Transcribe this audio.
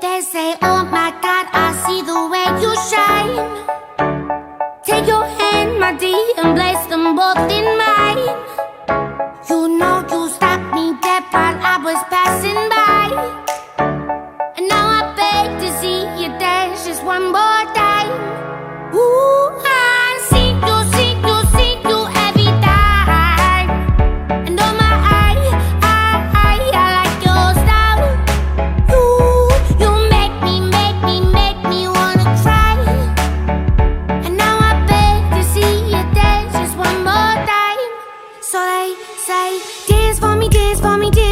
They say, Oh my god, I see the way you shine. Say, Say, dance for me, dance for me, dance.